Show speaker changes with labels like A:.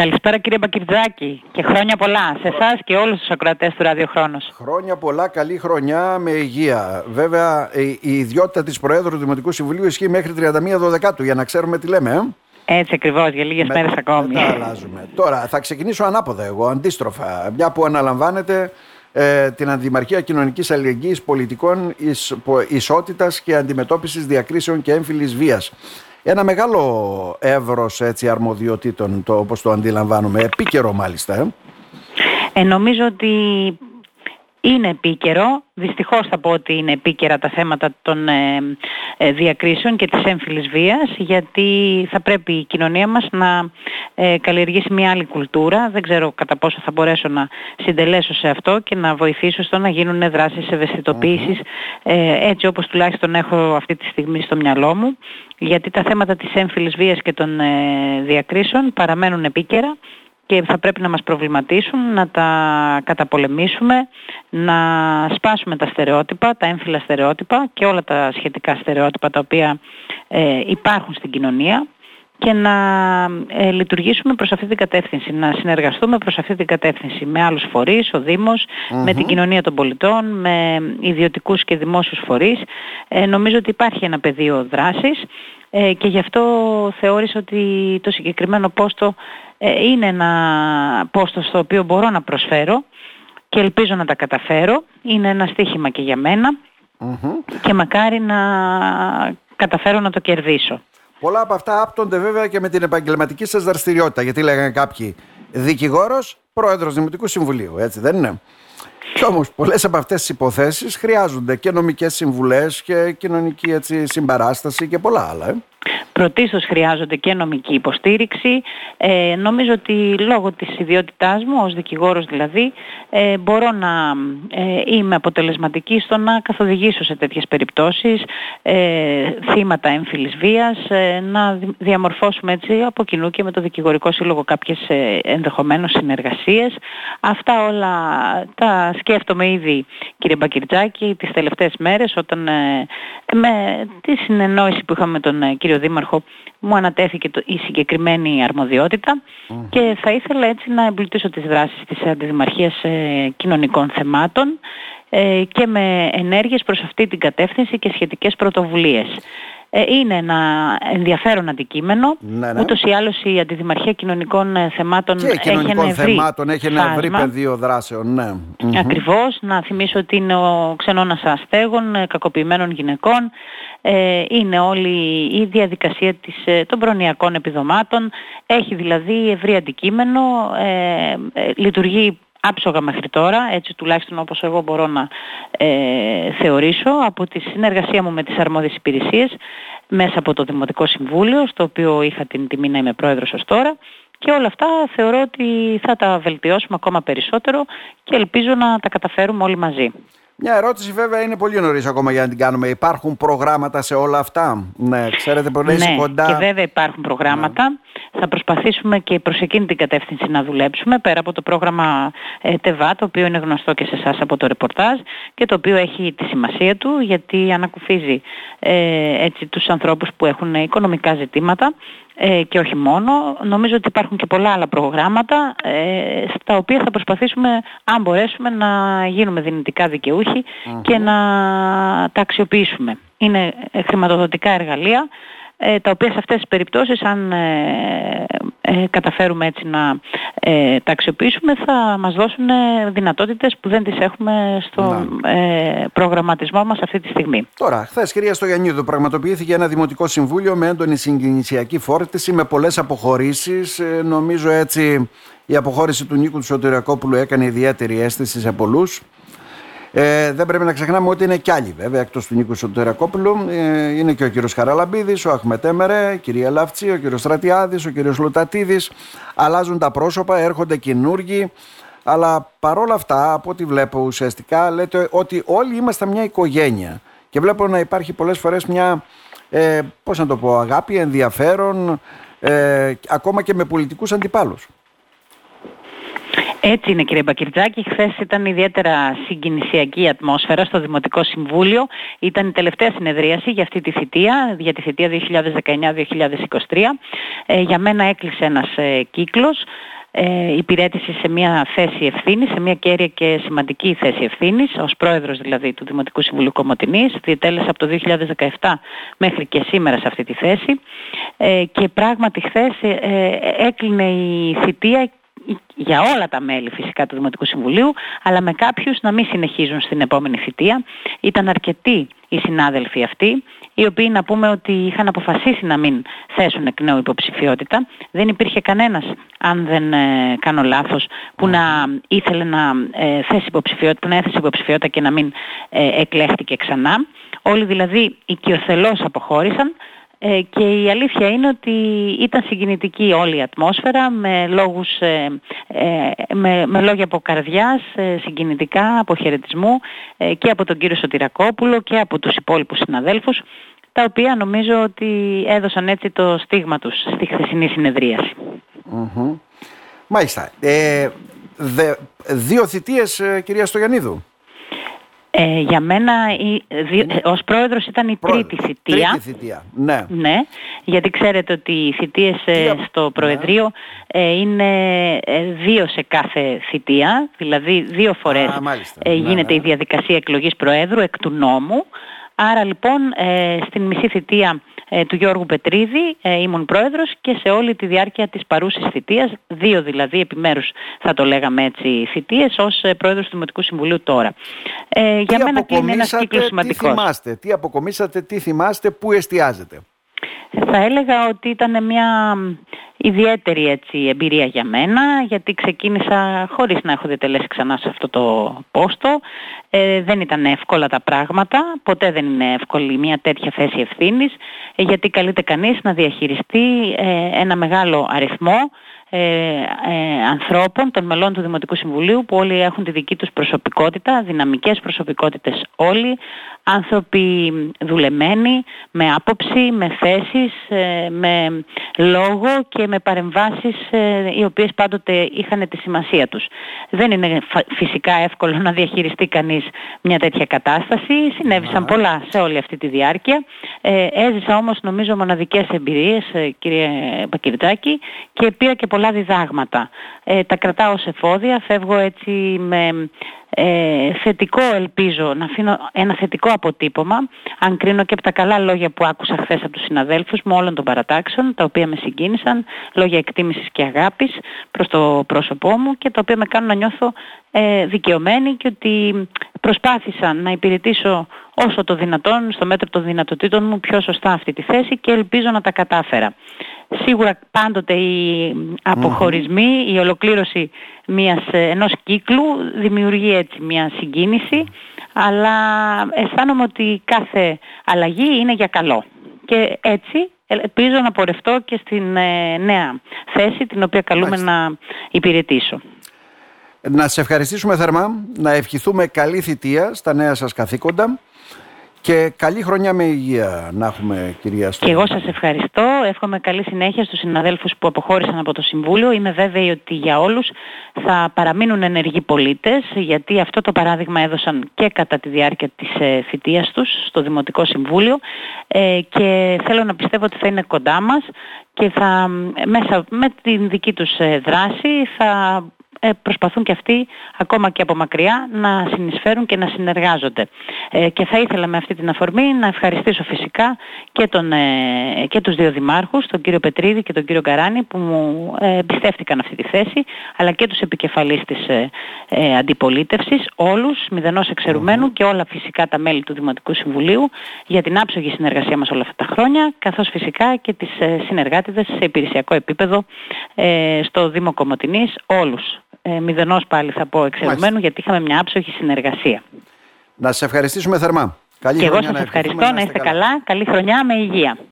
A: Καλησπέρα κύριε Μπακυρτζάκη και χρόνια πολλά σε εσάς και όλους τους ακροατές του Ραδιοχρόνος.
B: Χρόνια πολλά, καλή χρονιά με υγεία. Βέβαια η ιδιότητα της Προέδρου του Δημοτικού Συμβουλίου ισχύει μέχρι 31 Δεκάτου για να ξέρουμε τι λέμε.
A: Ε; Έτσι ακριβώς, για λίγες με, μέρες ακόμη.
B: Μετά αλλάζουμε. Τώρα θα ξεκινήσω ανάποδα εγώ, αντίστροφα. Μια που αναλαμβάνετε ε, την Αντιμαρχία Κοινωνικής Αλληλεγγύης Πολιτικών ισ, Ισότητας και Αντιμετώπισης Διακρίσεων και Έμφυλης Βίας. Ένα μεγάλο εύρος έτσι, αρμοδιοτήτων, το, όπως το αντιλαμβάνουμε, επίκαιρο μάλιστα. Ε.
A: Ε, νομίζω ότι είναι επίκαιρο. Δυστυχώς θα πω ότι είναι επίκαιρα τα θέματα των ε, ε, διακρίσεων και της έμφυλης βίας γιατί θα πρέπει η κοινωνία μας να ε, καλλιεργήσει μια άλλη κουλτούρα. Δεν ξέρω κατά πόσο θα μπορέσω να συντελέσω σε αυτό και να βοηθήσω στο να γίνουν δράσεις ευαισθητοποίησης έτσι όπως τουλάχιστον έχω αυτή τη στιγμή στο μυαλό μου γιατί τα θέματα της έμφυλης βίας και των διακρίσεων παραμένουν επίκαιρα και θα πρέπει να μας προβληματίσουν, να τα καταπολεμήσουμε, να σπάσουμε τα στερεότυπα, τα έμφυλα στερεότυπα και όλα τα σχετικά στερεότυπα τα οποία ε, υπάρχουν στην κοινωνία και να ε, λειτουργήσουμε προς αυτή την κατεύθυνση, να συνεργαστούμε προς αυτή την κατεύθυνση με άλλους φορείς, ο δημος με την κοινωνία των πολιτών, με ιδιωτικούς και δημόσιους φορείς. Ε, νομίζω ότι υπάρχει ένα πεδίο δράσης ε, και γι' αυτό θεώρησα ότι το συγκεκριμένο πόστο ε, είναι ένα πόστο στο οποίο μπορώ να προσφέρω και ελπίζω να τα καταφέρω. Είναι ένα στίχημα και για μενα και μακάρι να καταφέρω να το κερδίσω.
B: Πολλά από αυτά άπτονται βέβαια και με την επαγγελματική σας δραστηριότητα γιατί λέγανε κάποιοι δικηγόρος, πρόεδρος Δημοτικού Συμβουλίου, έτσι δεν είναι; Κι όμως πολλές από αυτές τις υποθέσεις χρειάζονται και νομικές συμβουλές και κοινωνική έτσι, συμπαράσταση και πολλά άλλα. Ε.
A: Πρωτίστως χρειάζονται και νομική υποστήριξη. Ε, νομίζω ότι λόγω της ιδιότητάς μου, ως δικηγόρος δηλαδή, ε, μπορώ να ε, είμαι αποτελεσματική στο να καθοδηγήσω σε τέτοιες περιπτώσεις ε, θύματα έμφυλης βίας, ε, να διαμορφώσουμε έτσι από κοινού και με το Δικηγορικό Σύλλογο κάποιες ε, ενδεχομένως συνεργασίες. Αυτά όλα τα σκέφτομαι ήδη κύριε Μπακυρτζάκη τις τελευταίες μέρες όταν με τη συνεννόηση που είχαμε με τον κύριο Δήμαρχο μου ανατέθηκε το, η συγκεκριμένη και θα ήθελα έτσι να εμπλουτίσω τις δράσεις της Αντιδημαρχίας ε, Κοινωνικών Θεμάτων ε, και με ενέργειες προς αυτή την κατεύθυνση και σχετικές πρωτοβουλίες. Ε, είναι ένα ενδιαφέρον αντικείμενο. Ναι, ναι. Ούτως ή άλλως η Αντιδημαρχία Κοινωνικών ε, Θεμάτων
B: και έχει ένα ευρύ θεμάτων, έχει ένα ευρύ πεδίο δράσεων. Ναι.
A: Ακριβώς. Να θυμίσω ότι είναι ο ξενώνας αστέγων, ε, κακοποιημένων γυναικών. είναι όλη η διαδικασία της, των προνοιακών επιδομάτων. Έχει δηλαδή ευρύ αντικείμενο. λειτουργεί άψογα μέχρι τώρα, έτσι τουλάχιστον όπως εγώ μπορώ να ε, θεωρήσω, από τη συνεργασία μου με τις αρμόδιες υπηρεσίες μέσα από το Δημοτικό Συμβούλιο, στο οποίο είχα την τιμή να είμαι πρόεδρος ως τώρα και όλα αυτά θεωρώ ότι θα τα βελτιώσουμε ακόμα περισσότερο και ελπίζω να τα καταφέρουμε όλοι μαζί.
B: Μια ερώτηση βέβαια είναι πολύ νωρίς ακόμα για να την κάνουμε. Υπάρχουν προγράμματα σε όλα αυτά; Ναι, ξέρετε πολύ
A: ναι,
B: κοντά.
A: Και βέβαια υπάρχουν προγράμματα. Ναι. Θα προσπαθήσουμε και προς εκείνη την κατεύθυνση να δουλέψουμε πέρα από το πρόγραμμα ε, ΤΕΒΑ, το οποίο είναι γνωστό και σε εσάς από το ρεπορτάζ και το οποίο έχει τη σημασία του γιατί ανακουφίζει ε, έτσι, τους ανθρώπους που έχουν οικονομικά ζητήματα ε, και όχι μόνο. Νομίζω ότι υπάρχουν και πολλά άλλα προγράμματα ε, στα οποία θα προσπαθήσουμε αν μπορέσουμε να γίνουμε δυνητικά και να τα αξιοποιήσουμε. Είναι χρηματοδοτικά εργαλεία ε, τα οποία σε αυτές τις περιπτώσεις αν ε, ε, καταφέρουμε έτσι να τα αξιοποιήσουμε θα μας δώσουν δυνατότητες που δεν τις έχουμε στο προγραμματισμό μας αυτή τη στιγμή.
B: Τώρα, χθες κυρία Στογιαννίδου πραγματοποιήθηκε ένα δημοτικό συμβούλιο με έντονη συγκινησιακή φόρτιση με πολλές αποχωρήσεις. νομίζω έτσι η αποχώρηση του Νίκου του Σωτηριακόπουλου έκανε ιδιαίτερη αίσθηση σε πολλούς. Ε, δεν πρέπει να ξεχνάμε ότι είναι κι άλλοι βέβαια εκτός του Νίκου Σωτηρακόπουλου. Ε, είναι και ο κύριος Χαραλαμπίδης, ο Αχμετέμερε, η κυρία Λαύτσι, ο κύριος Στρατιάδης, ο κύριος Λουτατίδης. Αλλάζουν τα πρόσωπα, έρχονται καινούργοι. Αλλά παρόλα αυτά, από ό,τι βλέπω ουσιαστικά, λέτε ότι όλοι είμαστε μια οικογένεια. Και βλέπω να υπάρχει πολλές φορές μια, ε, πώς να το πω, αγάπη, ενδιαφέρον, ε, ακόμα και με πολιτικούς αντιπάλους.
A: Έτσι είναι κύριε Μπακυρτζάκη. Χθες ήταν ιδιαίτερα συγκινησιακή ατμόσφαιρα στο Δημοτικό Συμβούλιο. Ήταν η τελευταία συνεδρίαση για αυτή τη θητεία, για τη θητεία 2019-2023. Ε, για μένα έκλεισε ένας ε, κύκλος ε, υπηρέτηση σε μια θέση ευθύνης, σε μια κέρια και σημαντική θέση ευθύνης, ως πρόεδρος δηλαδή του Δημοτικού Συμβουλίου Κομωτινής, διετέλεσα από το 2017 μέχρι και σήμερα σε αυτή τη θέση ε, και πράγματι χθες ε, έκλεινε η θητεία για όλα τα μέλη φυσικά του Δημοτικού Συμβουλίου, αλλά με κάποιους να μην συνεχίζουν στην επόμενη θητεία. Ήταν αρκετοί οι συνάδελφοι αυτοί, οι οποίοι να πούμε ότι είχαν αποφασίσει να μην θέσουν εκ νέου υποψηφιότητα. Δεν υπήρχε κανένας, αν δεν ε, κάνω λάθος, που να ήθελε να ε, θέσει υποψηφιότητα, να έθεσε υποψηφιότητα και να μην ε, εκλέχτηκε ξανά. Όλοι δηλαδή οικειοθελώς αποχώρησαν, ε, και η αλήθεια είναι ότι ήταν συγκινητική όλη η ατμόσφαιρα με, λόγους, ε, ε, με, με λόγια από καρδιάς, συγκινητικά, από χαιρετισμού και από τον κύριο Σωτηρακόπουλο και από τους υπόλοιπους συναδέλφους τα οποία νομίζω ότι έδωσαν έτσι το στίγμα τους στη χθεσινή συνεδρίαση.
B: Μάλιστα. Δε, δύο θητείες κυρία Στογιαννίδου.
A: Ε, για μένα η, δι, ως πρόεδρος ήταν η τρίτη θητεία.
B: Τρίτη θητεία, ναι.
A: ναι. Γιατί ξέρετε ότι οι θητείες ε, στο ναι. Προεδρείο ε, είναι ε, δύο σε κάθε θητεία. Δηλαδή δύο φορές ναι, γίνεται η διαδικασία εκλογής Προέδρου εκ του νόμου. Άρα λοιπόν στην μισή θητεία ε, του Γιώργου Πετρίδη, ε, ήμουν πρόεδρος και σε όλη τη διάρκεια της παρούσης θητείας, δύο δηλαδή επιμέρους θα το λέγαμε έτσι θητείες, ως ε, πρόεδρος του Δημοτικού Συμβουλίου τώρα.
B: Ε, για μένα είναι ένας κύκλος σημαντικός. Τι θυμάστε, τι αποκομίσατε, τι θυμάστε, πού εστιάζετε;
A: Θα έλεγα ότι ήταν μια ιδιαίτερη έτσι, εμπειρία για μένα γιατί ξεκίνησα χωρίς να έχω διατελέσει ξανά σε αυτό το πόστο. Ε, δεν ήταν εύκολα τα πράγματα, ποτέ δεν είναι εύκολη μια τέτοια θέση ευθύνης ε, γιατί καλείται κανείς να διαχειριστεί ε, ένα μεγάλο αριθμό ε, ε, ανθρώπων, των μελών του Δημοτικού Συμβουλίου που όλοι έχουν τη δική τους προσωπικότητα, δυναμικές προσωπικότητες όλοι, άνθρωποι δουλεμένοι, με άποψη, με θέσεις, ε, με λόγο και με παρεμβάσεις οι οποίες πάντοτε είχαν τη σημασία τους. Δεν είναι φυσικά εύκολο να διαχειριστεί κανείς μια τέτοια κατάσταση. Συνέβησαν πολλά σε όλη αυτή τη διάρκεια. Έζησα όμως νομίζω μοναδικές εμπειρίες κύριε Πακυρτάκη και πήρα και πολλά διδάγματα. Ε, τα κρατάω ως εφόδια, φεύγω έτσι με ε, θετικό ελπίζω, να αφήνω ένα θετικό αποτύπωμα, αν κρίνω και από τα καλά λόγια που άκουσα χθες από τους συναδέλφους μου όλων των παρατάξεων, τα οποία με συγκίνησαν, λόγια εκτίμησης και αγάπης προς το πρόσωπό μου και τα οποία με κάνουν να νιώθω ε, δικαιωμένη και ότι προσπάθησα να υπηρετήσω όσο το δυνατόν στο μέτρο των δυνατοτήτων μου πιο σωστά αυτή τη θέση και ελπίζω να τα κατάφερα. Σίγουρα πάντοτε οι αποχωρισμοί, η ολοκλήρωση μιας, ε, ενός κύκλου δημιουργεί έτσι μια συγκίνηση, αλλά αισθάνομαι ότι κάθε αλλαγή είναι για καλό. Και έτσι ελπίζω να πορευτώ και στην ε, νέα θέση την οποία καλούμε να υπηρετήσω.
B: Να σε ευχαριστήσουμε θερμά, να ευχηθούμε καλή θητεία στα νέα σας καθήκοντα και καλή χρονιά με υγεία να έχουμε κυρία
A: Στόχη. Και εγώ σας ευχαριστώ. Εύχομαι καλή συνέχεια στους συναδέλφους που αποχώρησαν από το Συμβούλιο. Είμαι βέβαιη ότι για όλους θα παραμείνουν ενεργοί πολίτες γιατί αυτό το παράδειγμα έδωσαν και κατά τη διάρκεια της ε, θητείας τους στο Δημοτικό Συμβούλιο ε, και θέλω να πιστεύω ότι θα είναι κοντά μας και θα, μέσα με την δική τους ε, δράση θα ε, προσπαθούν και αυτοί ακόμα και από μακριά να συνεισφέρουν και να συνεργάζονται. Ε, και θα ήθελα με αυτή την αφορμή να ευχαριστήσω φυσικά και, τον, ε, και τους δύο δημάρχους, τον κύριο Πετρίδη και τον κύριο Καράνη που μου εμπιστεύτηκαν αυτή τη θέση, αλλά και τους επικεφαλείς της αντιπολίτευσης, όλους, μηδενός εξαιρουμένου και όλα φυσικά τα μέλη του Δημοτικού Συμβουλίου για την άψογη συνεργασία μας όλα αυτά τα χρόνια, καθώς φυσικά και τις συνεργάτες σε υπηρεσιακό επίπεδο στο Δήμο Κομωτινής, όλους ε, μηδενός πάλι θα πω εξαιρουμένου γιατί είχαμε μια άψογη συνεργασία.
B: Να σας ευχαριστήσουμε θερμά.
A: Καλή και εγώ σας ευχαριστώ, να είστε καλά. καλά. Καλή χρονιά με υγεία.